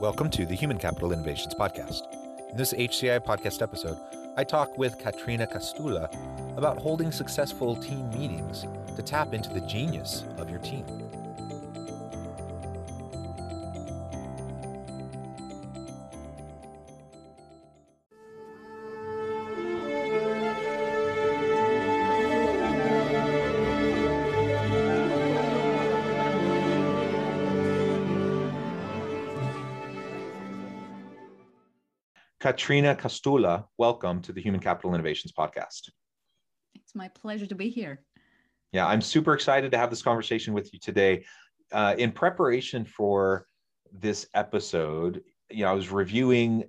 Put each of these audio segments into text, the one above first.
Welcome to the Human Capital Innovations Podcast. In this HCI podcast episode, I talk with Caterina Kostoula about holding successful team meetings to tap into the genius of your team. Caterina Kostoula, welcome to the Human Capital Innovations Podcast. It's my pleasure to be here. Yeah, I'm super excited to have this conversation with you today. Uh, in preparation for this episode, you know, I was reviewing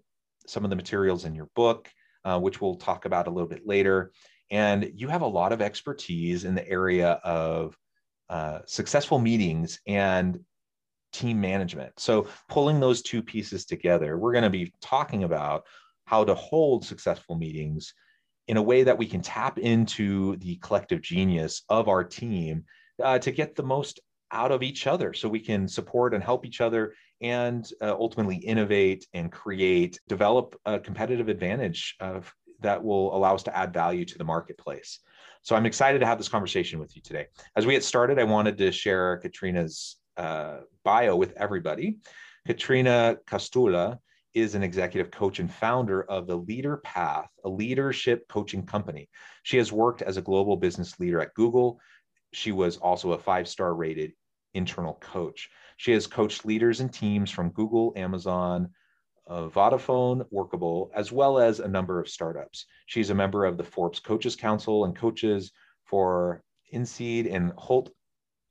some of the materials in your book, uh, which we'll talk about a little bit later. And you have a lot of expertise in the area of uh, successful meetings and team management. So, pulling those two pieces together, we're going to be talking about how to hold successful meetings in a way that we can tap into the collective genius of our team uh, to get the most out of each other so we can support and help each other and uh, ultimately innovate and create, develop a competitive advantage of, that will allow us to add value to the marketplace. So I'm excited to have this conversation with you today. As we get started, I wanted to share Caterina's uh, bio with everybody. Caterina Kostoula is an executive coach and founder of the Leaderpath, a leadership coaching company. She has worked as a global business leader at Google. She was also a five star rated internal coach. She has coached leaders and teams from Google, Amazon, uh, Vodafone, Workable, as well as a number of startups. She's a member of the Forbes Coaches Council and coaches for INSEAD and Hult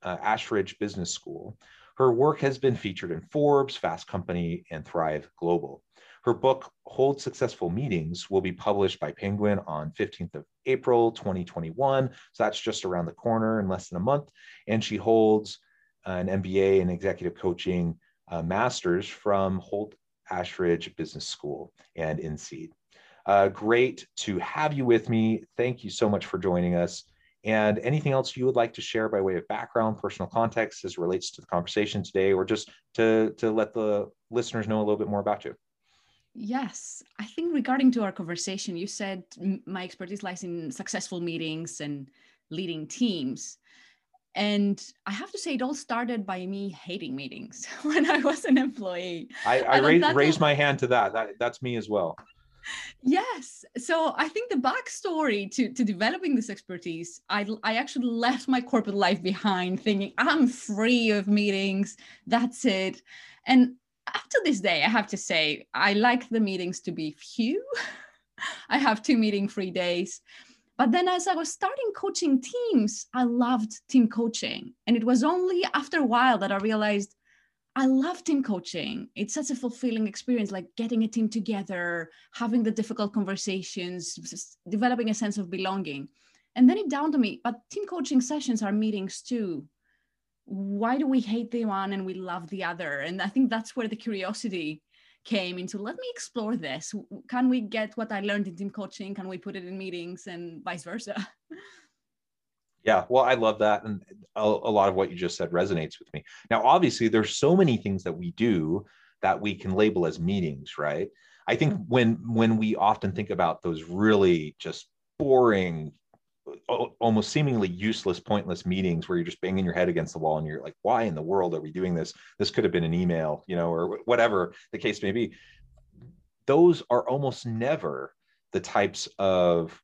uh, Ashridge Business School. Her work has been featured in Forbes, Fast Company, and Thrive Global. Her book, Hold Successful Meetings, will be published by Penguin on 15th of April, 2021. So that's just around the corner in less than a month. And she holds an MBA in executive coaching uh, master's from Hult Ashridge Business School and INSEAD. Uh, great to have you with me. Thank you so much for joining us. And anything else you would like to share by way of background, personal context as relates to the conversation today, or just to, to let the listeners know a little bit more about you? Yes, I think regarding to our conversation, you said my expertise lies in successful meetings and leading teams. And I have to say, it all started by me hating meetings when I was an employee. I, I raised, raised my hand to that. that. That's me as well yes. So i think the backstory to, to developing this expertise I, I actually left my corporate life behind thinking i'm free of meetings. That's it. And up to this day i have to say i like the meetings to be few. I have two meeting free days. But then as i was starting coaching teams i loved team coaching. And it was only after a while that i realized I love team coaching. It's such a fulfilling experience, like getting a team together, having the difficult conversations, developing a sense of belonging. And then it dawned on me, but team coaching sessions are meetings too. Why do we hate the one and we love the other? And I think that's where the curiosity came into let me explore this. Can we get what I learned in team coaching? Can we put it in meetings and vice versa? Yeah, well, I love that, and a, a, lot of what you just said resonates with me. Now, obviously, there's so many things that we do that we can label as meetings, right? I think mm-hmm. when when we often think about those really just boring, almost seemingly useless, pointless meetings where you're just banging your head against the wall and you're like, why in the world are we doing this? This could have been an email, you know, or whatever the case may be. Those are almost never the types of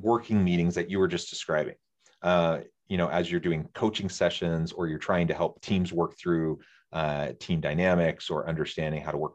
working meetings that you were just describing uh, you know, as you're doing coaching sessions or you're trying to help teams work through uh, team dynamics or understanding how to work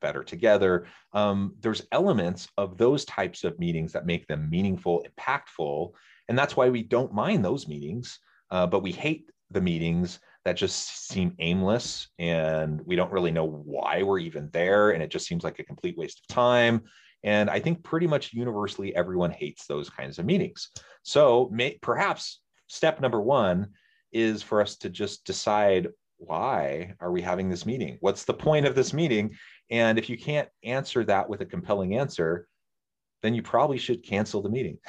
better together. Um, there's elements of those types of meetings that make them meaningful, impactful. And that's why we don't mind those meetings, uh, but we hate the meetings that just seem aimless and we don't really know why we're even there and it just seems like a complete waste of time and i think pretty much universally everyone hates those kinds of meetings so may, perhaps step number one is for us to just decide why are we having this meeting what's the point of this meeting and if you can't answer that with a compelling answer then you probably should cancel the meeting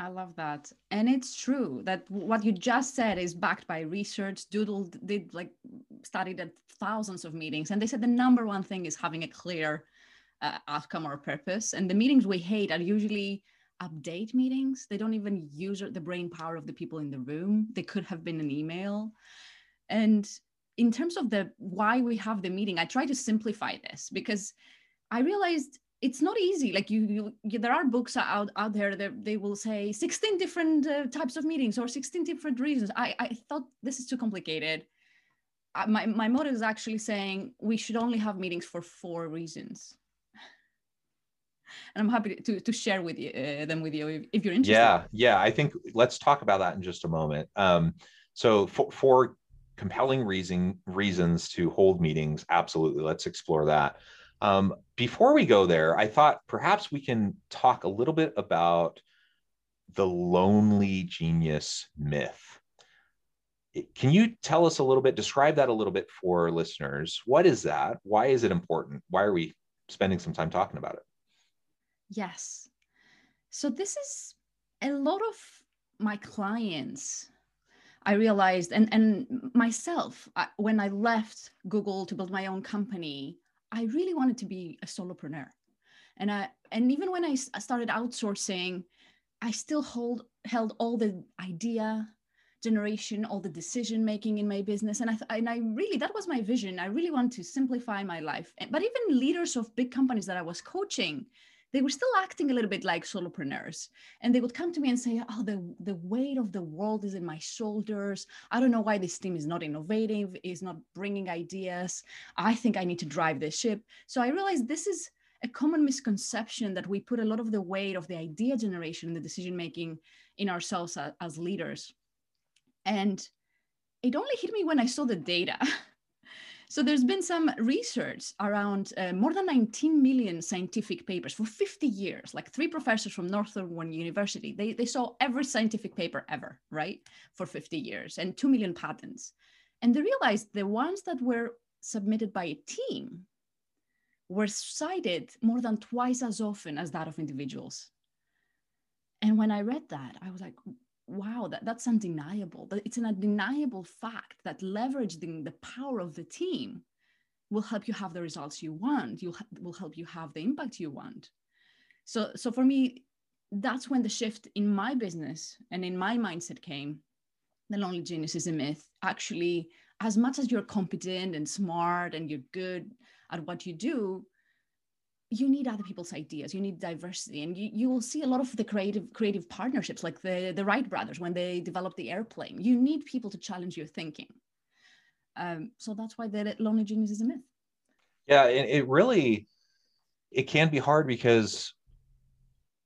I love that. And it's true that what you just said is backed by research. Doodle did like studied at thousands of meetings, and they said the number one thing is having a clear uh, outcome or purpose. And the meetings we hate are usually update meetings. They don't even use the brain power of the people in the room. They could have been an email. And in terms of the why we have the meeting, I try to simplify this because I realized it's not easy like you, you, there are books out out there that they will say 16 different uh, types of meetings or 16 different reasons i i thought this is too complicated uh, my my motto is actually saying we should only have meetings for four reasons and i'm happy to to share with you uh, them with you if, if, you're interested yeah yeah i think let's talk about that in just a moment um so for, for compelling reason reasons to hold meetings absolutely let's explore that um, before we go there, I thought perhaps we can talk a little bit about the lonely genius myth. Can you tell us a little bit, describe that a little bit for listeners? What is that? Why is it important? Why are we spending some time talking about it? Yes. So, this is a lot of my clients I realized, and and myself, I, when I left Google to build my own company, I really wanted to be a solopreneur. And I and even when I started outsourcing, I still hold held all the idea generation, all the decision making in my business, and I and I really that was my vision. I really want to simplify my life. But even leaders of big companies that I was coaching, they were still acting a little bit like solopreneurs and they would come to me and say oh the, the weight of the world is in my shoulders. I don't know why this team is not innovative is not bringing ideas. I think i need to drive this ship. So i realized this is a common misconception that we put a lot of the weight of the idea generation and the decision making in ourselves as, as leaders. And it only hit me when i saw the data So there's been some research around uh, more than 19 million scientific papers for 50 years, like three professors from Northern University. They, they saw every scientific paper ever, right, for 50 years and 2 million patents. And they realized the ones that were submitted by a team were cited more than twice as often as that of individuals. And when I read that, I was like, wow, that, that's undeniable. That it's an undeniable fact that leveraging the power of the team will help you have the results you want. You will help you have the impact you want. So, so for me, that's when the shift in my business and in my mindset came. The lonely genius is a myth. Actually, as much as you're competent and smart and you're good at what you do, you need other people's ideas you need diversity and you, you will see a lot of the creative creative partnerships like the the wright brothers when they developed the airplane. You need people to challenge your thinking. Um, so that's why the lonely genius is a myth. Yeah it, it really it can be hard because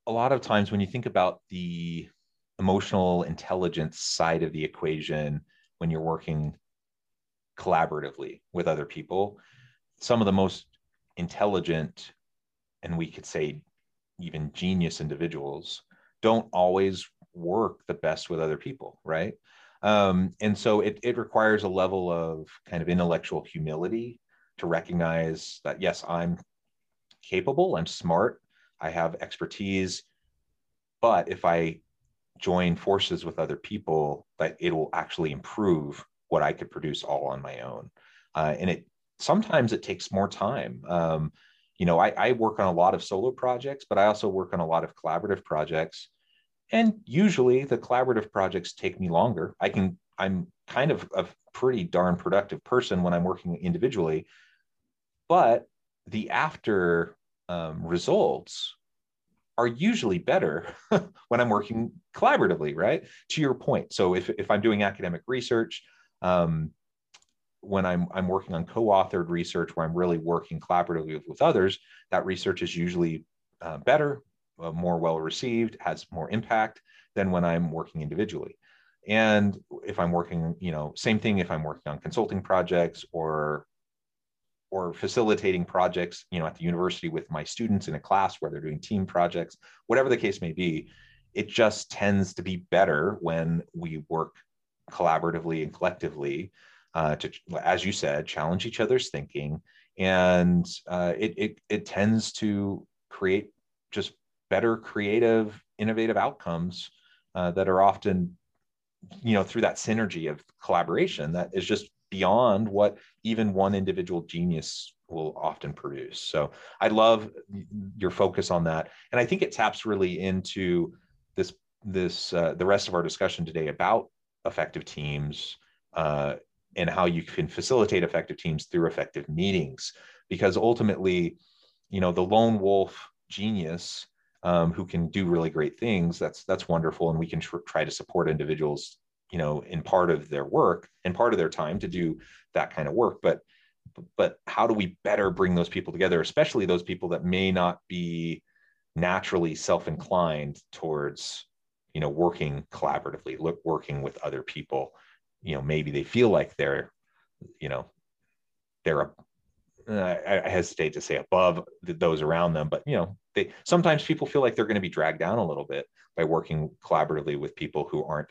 a lot of times when you think about the emotional intelligence side of the equation when you're working collaboratively with other people some of the most intelligent and we could say even genius individuals don't always work the best with other people right? Um, and so it, it requires a level of kind of intellectual humility to recognize that yes i'm capable i'm smart i have expertise but if i join forces with other people that it will actually improve what i could produce all on my own. Uh, and it sometimes it takes more time. Um, you know, I, I work on a lot of solo projects, but I also work on a lot of collaborative projects. And usually the collaborative projects take me longer. I can, I'm kind of a pretty darn productive person when I'm working individually, but the after um, results are usually better when I'm working collaboratively, right? To your point. So if, if I'm doing academic research, um, when I'm, I'm working on co-authored research where I'm really working collaboratively with, with others, that research is usually uh, better, uh, more well received, has more impact than when I'm working individually. and if i'm working you know same thing if i'm working on consulting projects or or facilitating projects you know at the university with my students in a class where they're doing team projects whatever the case may be it just tends to be better when we work collaboratively and collectively uh, to as you said challenge each other's thinking. And uh, it, it it tends to create just better creative innovative outcomes uh, that are often you know through that synergy of collaboration that is just beyond what even one individual genius will often produce. So i love your focus on that. And i think it taps really into this this uh, the rest of our discussion today about effective teams uh, and how you can facilitate effective teams through effective meetings. Because ultimately you know the lone wolf genius um, who can do really great things that's that's wonderful and we can tr- try to support individuals you know in part of their work and part of their time to do that kind of work. But but how do we better bring those people together especially those people that may not be naturally self-inclined towards you know working collaboratively look working with other people you know maybe they feel like they're you know they're a I hesitate to say above those around them, but you know, they sometimes people feel like they're going to be dragged down a little bit by working collaboratively with people who aren't,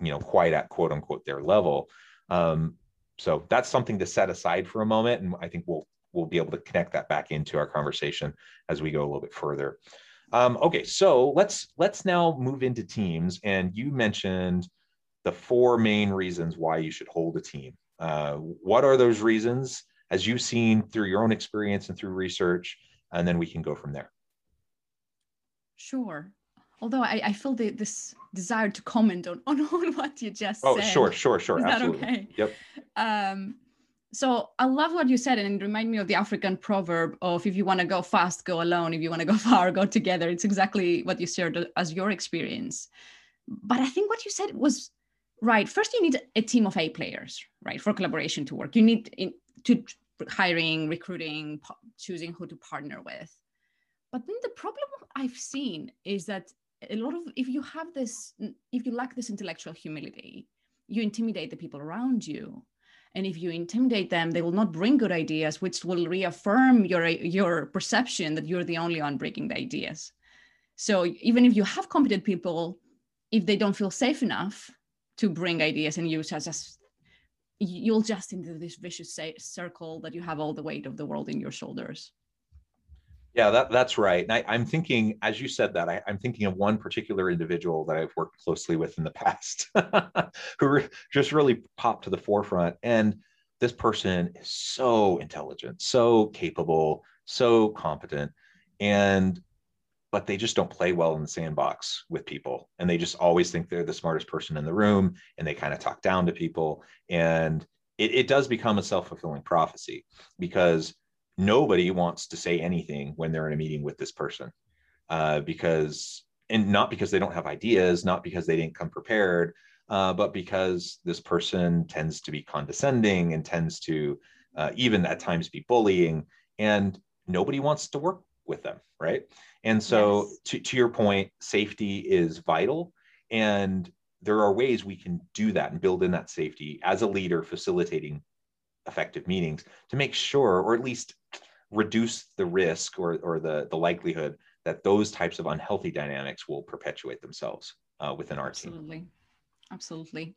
you know, quite at quote unquote their level. Um, so that's something to set aside for a moment, and I think we'll we'll be able to connect that back into our conversation as we go a little bit further. Um, okay, so let's let's now move into teams, and you mentioned the four main reasons why you should hold a team. Uh, what are those reasons? as you've seen through your own experience and through research, and then we can go from there. Sure. Although I, I feel the, this desire to comment on, on, on what you just oh, said. Oh, sure, sure, sure. Is Absolutely. that okay? Yep. Um, so I love what you said, and it reminded me of the African proverb of if you want to go fast, go alone. If you want to go far, go together. It's exactly what you shared as your experience. But I think what you said was right. First, you need a team of A players, right, for collaboration to work. You need in, to hiring, recruiting, choosing who to partner with. But then the problem I've seen is that a lot of if you have this, if you lack this intellectual humility, you intimidate the people around you. And if you intimidate them, they will not bring good ideas, which will reaffirm your your perception that you're the only one bringing the ideas. So even if you have competent people, if they don't feel safe enough to bring ideas and use as, as you'll just into this vicious circle that you have all the weight of the world in your shoulders. Yeah, that, that's right. And I, am thinking, as you said that, I, am thinking of one particular individual that I've worked closely with in the past who re- just really popped to the forefront. And this person is so intelligent, so capable, so competent. And but they just don't play well in the sandbox with people. And they just always think they're the smartest person in the room and they kind of talk down to people. And it, it does become a self-fulfilling prophecy because nobody wants to say anything when they're in a meeting with this person uh, because and not because they don't have ideas not because they didn't come prepared uh, but because this person tends to be condescending and tends to uh, even at times be bullying. And nobody wants to work with them right and so, yes. to, to your point, safety is vital. And there are ways we can do that and build in that safety as a leader facilitating effective meetings to make sure, or at least reduce the risk or, or the, the likelihood that those types of unhealthy dynamics will perpetuate themselves uh, within our Absolutely. team. Absolutely.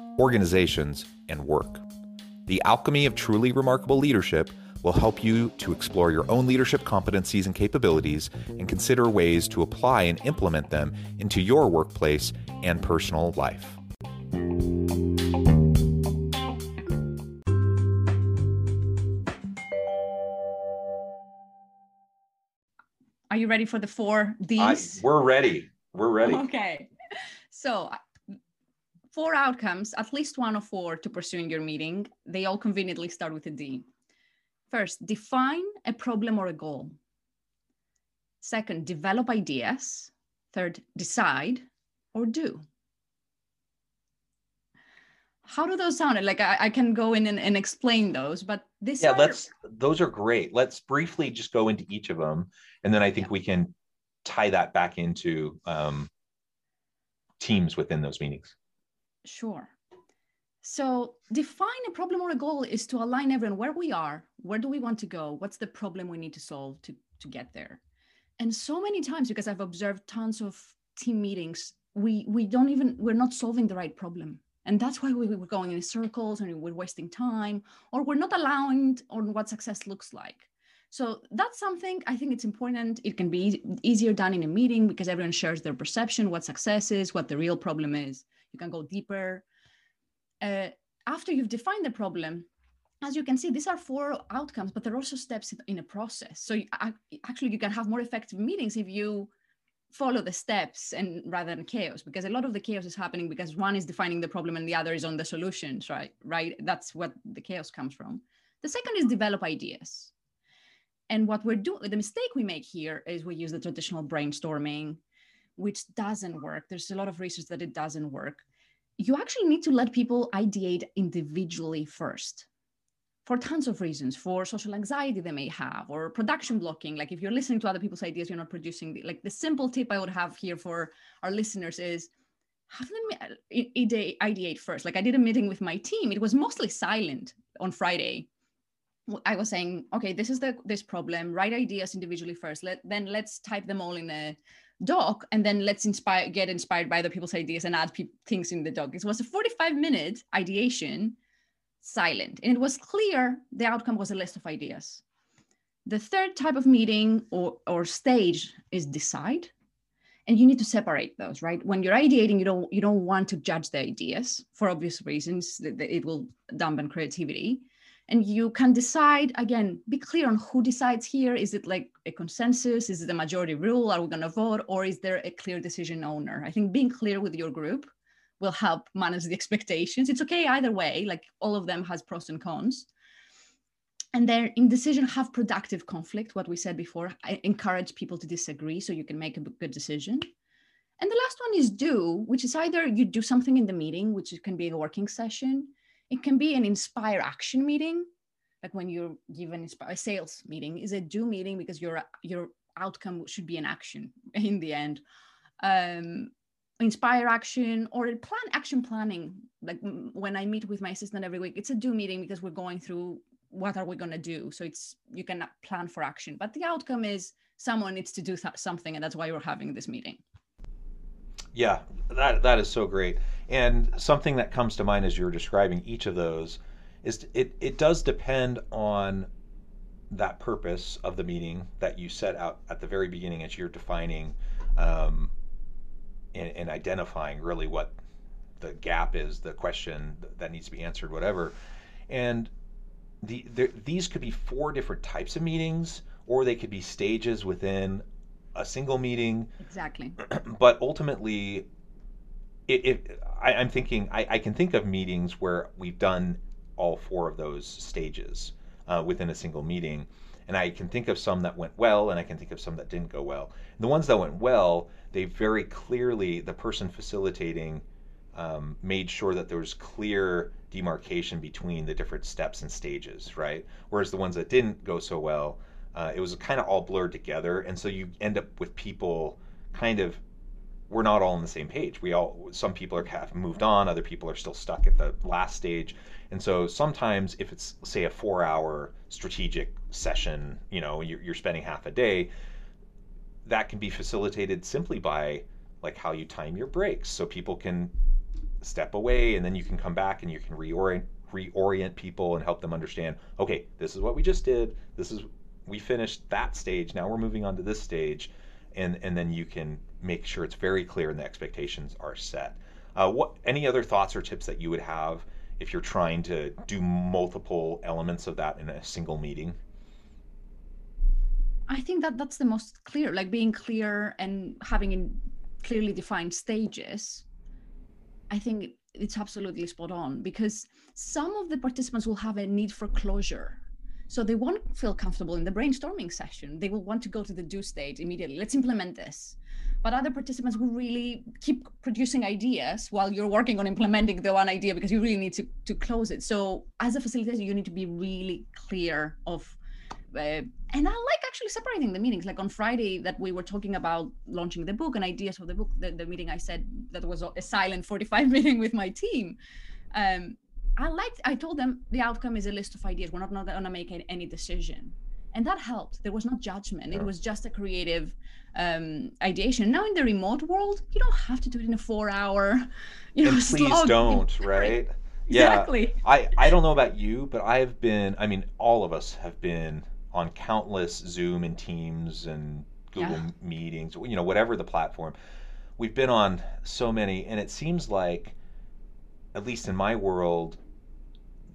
organizations, and work. The alchemy of truly remarkable leadership will help you to explore your own leadership competencies and capabilities and consider ways to apply and implement them into your workplace and personal life. Are you ready for the four D's? I, we're ready. We're ready. Okay. So, four outcomes, at least one of four to pursuing your meeting. They all conveniently start with a D. First, define a problem or a goal. Second, develop ideas. Third, decide or do. How do those sound? Like I, I can go in and, and, explain those, but this yeah, are... let's those are great. Let's briefly just go into each of them and then I think we can tie that back into um, teams within those meetings. Sure. So define a problem or a goal is to align everyone where we are, where do we want to go, what's the problem we need to solve to, to get there. And so many times, because I've observed tons of team meetings, we we don't even we're not solving the right problem. And that's why we, we're going in circles and we're wasting time, or we're not aligned on what success looks like. So that's something I think it's important. It can be easier done in a meeting because everyone shares their perception, what success is, what the real problem is. You can go deeper. Uh, after you've defined the problem, as you can see, these are four outcomes, but they're also steps in a process. So you, actually, you can have more effective meetings if you follow the steps and rather than chaos, because a lot of the chaos is happening because one is defining the problem and the other is on the solutions, right? Right. That's what the chaos comes from. The second is develop ideas. And what we're doing, the mistake we make here is we use the traditional brainstorming, which doesn't work. There's a lot of research that it doesn't work. You actually need to let people ideate individually first for tons of reasons for social anxiety they may have or production blocking like if you're listening to other people's ideas you're not producing the, like the simple tip i would have here for our listeners is have them uh, ideate first like i did a meeting with my team it was mostly silent on friday I was saying, okay, this is the this problem. Write ideas individually first. Let then let's type them all in a doc, and then let's inspire get inspired by other people's ideas and add pe- things in the doc. It was a 45 minute ideation, silent, and it was clear the outcome was a list of ideas. The third type of meeting or or stage is decide, and you need to separate those. Right when you're ideating, you don't you don't want to judge the ideas for obvious reasons. That it will dampen creativity and you can decide again be clear on who decides here. Is it like a consensus? Is it a majority rule? Are we going to vote? Or is there a clear decision owner? I think being clear with your group will help manage the expectations. It's okay either way like all of them has pros and cons. And then in decision have productive conflict what we said before. I encourage people to disagree so you can make a good decision. And the last one is do which is either you do something in the meeting which can be a working session it can be an inspire action meeting, like when you're given a sales meeting, is a do meeting because your your outcome should be an action in the end. Um, inspire action or a plan action planning. Like when I meet with my assistant every week, it's a do meeting because we're going through what are we going to do. So it's you can plan for action, but the outcome is someone needs to do th- something, and that's why we're having this meeting. Yeah, that that is so great. And something that comes to mind as you're describing each of those is it it does depend on that purpose of the meeting that you set out at the very beginning as you're defining um, and, and identifying really what the gap is, the question that needs to be answered, whatever. And the, the, these could be four different types of meetings, or they could be stages within a single meeting. Exactly. but ultimately, I, am thinking I, I, can think of meetings where we've done all four of those stages uh, within a single meeting, and I can think of some that went well, and I can think of some that didn't go well. The ones that went well, they very clearly the person facilitating um, made sure that there was clear demarcation between the different steps and stages, right? Whereas the ones that didn't go so well, uh, it was kind of all blurred together, and so you end up with people kind of we're not all on the same page. We all some people are have moved on, other people are still stuck at the last stage. And so sometimes if it's say a 4-hour strategic session, you know, you're, you're spending half a day, that can be facilitated simply by like how you time your breaks so people can step away and then you can come back and you can reorient reorient people and help them understand okay this is what we just did this is we finished that stage now we're moving on to this stage and and then you can make sure it's very clear and the expectations are set. Uh, what any other thoughts or tips that you would have if you're trying to do multiple elements of that in a single meeting? I think that that's the most clear, like being clear and having in clearly defined stages. I think it's absolutely spot on because some of the participants will have a need for closure so they won't feel comfortable in the brainstorming session. They will want to go to the do stage immediately. Let's implement this. But other participants will really keep producing ideas while you're working on implementing the one idea because you really need to, to close it. So as a facilitator, you need to be really clear of uh, and I like actually separating the meetings. Like on Friday, that we were talking about launching the book and ideas for the book. The, the meeting I said that was a silent 45 meeting with my team. Um, I liked, I told them the outcome is a list of ideas. We're not, not going to make any decision. And that helped. There was no judgment. It was just a creative um, ideation. Now in the remote world, you don't have to do it in a four hour, you know, and please don't, right? Exactly. Yeah. I, I don't know about you, but I have been, I mean, all of us have been on countless Zoom and Teams and Google yeah. meetings, you know, whatever the platform. We've been on so many, and it seems like, at least in my world,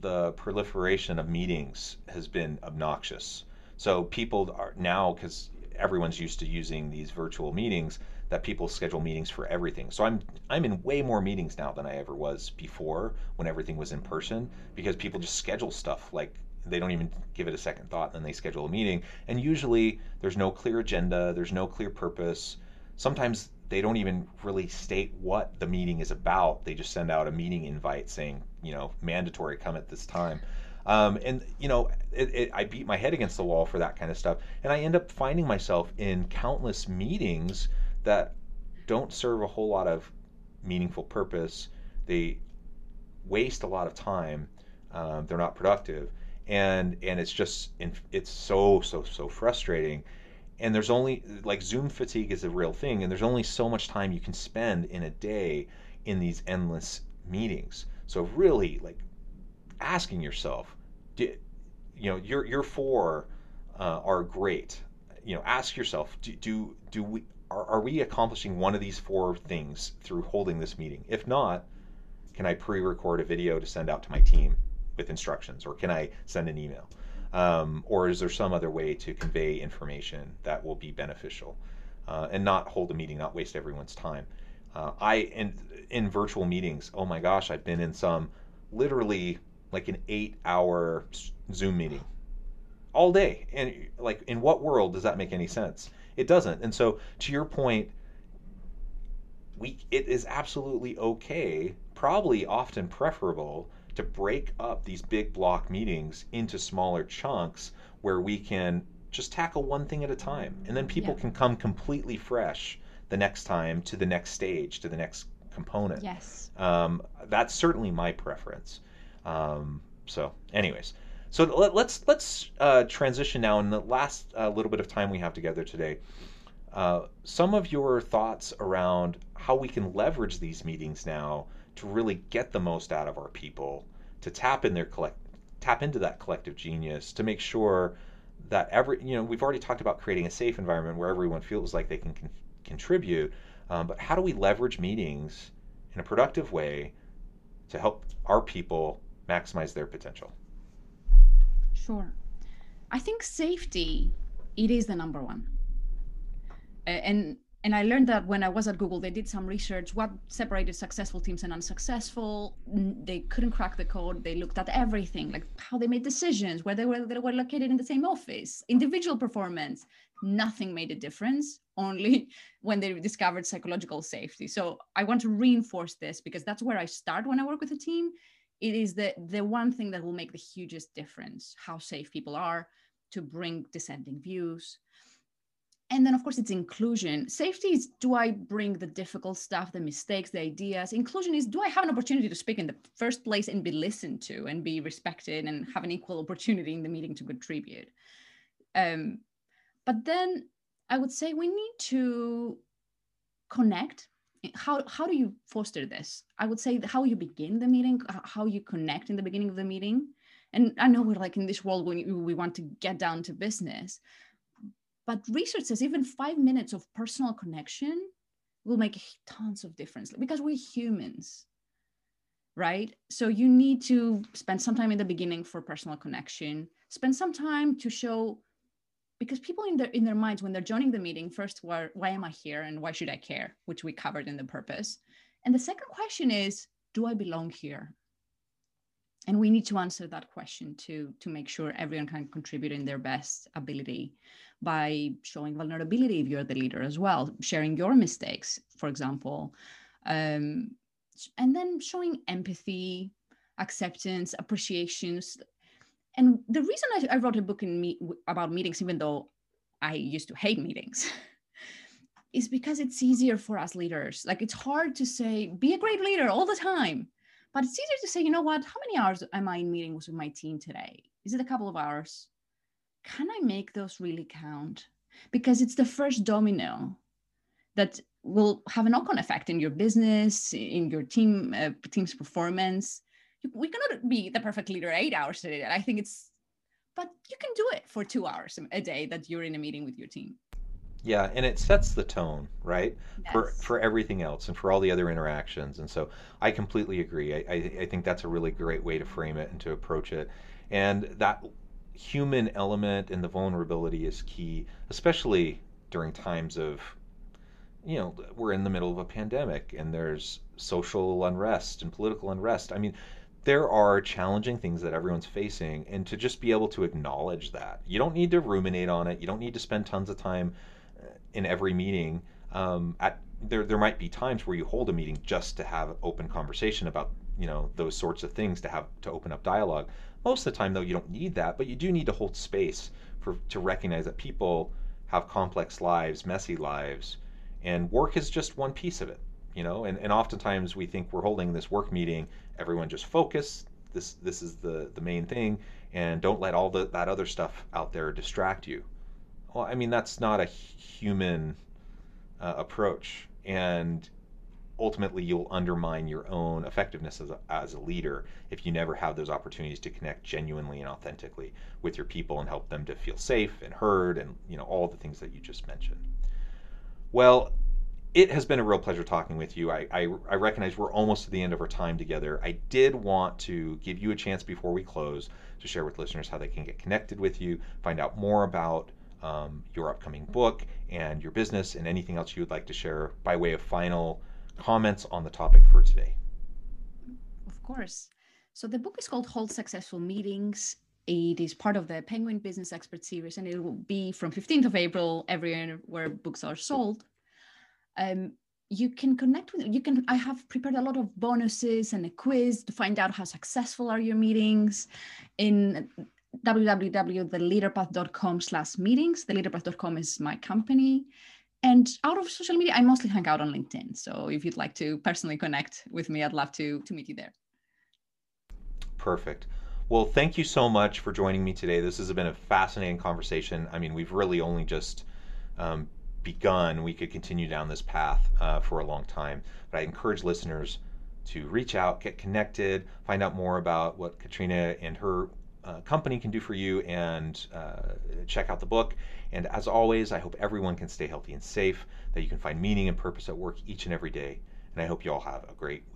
the proliferation of meetings has been obnoxious. So people are now because everyone's used to using these virtual meetings that people schedule meetings for everything. So I'm I'm in way more meetings now than I ever was before when everything was in person because people just schedule stuff like they don't even give it a second thought and then they schedule a meeting and usually there's no clear agenda, there's no clear purpose. Sometimes they don't even really state what the meeting is about. They just send out a meeting invite saying, you know, mandatory come at this time. Um, and you know, it, it, I beat my head against the wall for that kind of stuff, and I end up finding myself in countless meetings that don't serve a whole lot of meaningful purpose. They waste a lot of time. Um, they're not productive, and and it's just it's so so so frustrating. And there's only like zoom fatigue is a real thing. And there's only so much time you can spend in a day in these endless meetings. So really like asking yourself do, you know your your four uh, are great you know ask yourself do do, do we are, are we accomplishing one of these four things through holding this meeting if not can i pre-record a video to send out to my team with instructions or can i send an email um, or is there some other way to convey information that will be beneficial uh, and not hold a meeting, not waste everyone's time? Uh, I in in virtual meetings. Oh my gosh, I've been in some literally like an eight-hour Zoom meeting all day, and like in what world does that make any sense? It doesn't. And so, to your point, we it is absolutely okay, probably often preferable to break up these big block meetings into smaller chunks where we can just tackle one thing at a time. And then people yeah. can come completely fresh the next time to the next stage, to the next component. Yes. Um, that's certainly my preference. Um, so, anyways, so let, us let's, let's uh, transition now in the last uh, little bit of time we have together today. Uh, some of your thoughts around how we can leverage these meetings now to really get the most out of our people, to tap in their collect tap into that collective genius, to make sure that every you know we've already talked about creating a safe environment where everyone feels like they can con- contribute, um, but how do we leverage meetings in a productive way to help our people maximize their potential? Sure, I think safety it is the number one, and and I learned that when I was at Google, they did some research what separated successful teams and unsuccessful. They couldn't crack the code. They looked at everything, like how they made decisions, where they were, they were located in the same office, individual performance. Nothing made a difference, only when they discovered psychological safety. So I want to reinforce this because that's where I start when I work with a team. It is the, the one thing that will make the hugest difference how safe people are to bring dissenting views, and then of course it's inclusion. Safety is do i bring the difficult stuff the mistakes the ideas? Inclusion is do i have an opportunity to speak in the first place and be listened to and be respected and have an equal opportunity in the meeting to contribute? Um, but then i would say we need to connect how, how do you foster this? I would say how you begin the meeting how you connect in the beginning of the meeting. And i know we're like in this world when we want to get down to business but research says even five minutes of personal connection will make tons of difference because we're humans, right? So you need to spend some time in the beginning for personal connection, spend some time to show because people in their in their minds when they're joining the meeting first why, why am i here and why should i care which we covered in the purpose and the second question is do i belong here and we need to answer that question to to make sure everyone can contribute in their best ability by showing vulnerability if you're the leader as well, sharing your mistakes, for example, um, and then showing empathy, acceptance, appreciations. And the reason I, I wrote a book in me, about meetings, even though I used to hate meetings, is because it's easier for us leaders. Like it's hard to say, be a great leader all the time. But it's easier to say, you know what, how many hours am I in meetings with my team today? Is it a couple of hours? can I make those really count? Because it's the first domino that will have a knock-on effect in your business, in your team uh, team's performance. We cannot be the perfect leader eight hours a day. I think it's, but you can do it for two hours a day that you're in a meeting with your team. Yeah, and it sets the tone, right, yes. for for everything else and for all the other interactions. And so I completely agree. I, I, I think that's a really great way to frame it and to approach it. And that human element and the vulnerability is key, especially during times of, you know, we're in the middle of a pandemic and there's social unrest and political unrest. I mean, there are challenging things that everyone's facing, and to just be able to acknowledge that. You don't need to ruminate on it. You don't need to spend tons of time uh, in every meeting. Um, at there, there might be times where you hold a meeting just to have open conversation about you know those sorts of things to have to open up dialogue most of the time, though, you don't need that, but you do need to hold space for to recognize that people have complex lives, messy lives, and work is just one piece of it. You know, and, and oftentimes we think we're holding this work meeting, everyone just focus. This this is the the main thing, and don't let all the, that other stuff out there distract you. Well, I mean that's not a human uh, approach, and ultimately you'll undermine your own effectiveness as a, as a leader if you never have those opportunities to connect genuinely and authentically with your people and help them to feel safe and heard and you know all the things that you just mentioned well it has been a real pleasure talking with you I, I, I recognize we're almost to the end of our time together i did want to give you a chance before we close to share with listeners how they can get connected with you find out more about um, your upcoming book and your business and anything else you would like to share by way of final comments on the topic for today? Of course. So the book is called Hold Successful Meetings. It is part of the Penguin Business Expert series, and it will be from 15th of April everywhere where books are sold. Um, you can connect with you can i have prepared a lot of bonuses and a quiz to find out how successful are your meetings in www.theleaderpath.com slash meetings theleaderpath.com is my company and out of social media, I mostly hang out on LinkedIn. So if you'd like to personally connect with me, I'd love to, to meet you there. Perfect. Well, thank you so much for joining me today. This has been a fascinating conversation. I mean, we've really only just um, begun. We could continue down this path uh, for a long time. But I encourage listeners to reach out, get connected, find out more about what Caterina and her uh, company can do for you, and uh, check out the book. And as always, I hope everyone can stay healthy and safe, that you can find meaning and purpose at work each and every day. And I hope you all have a great week.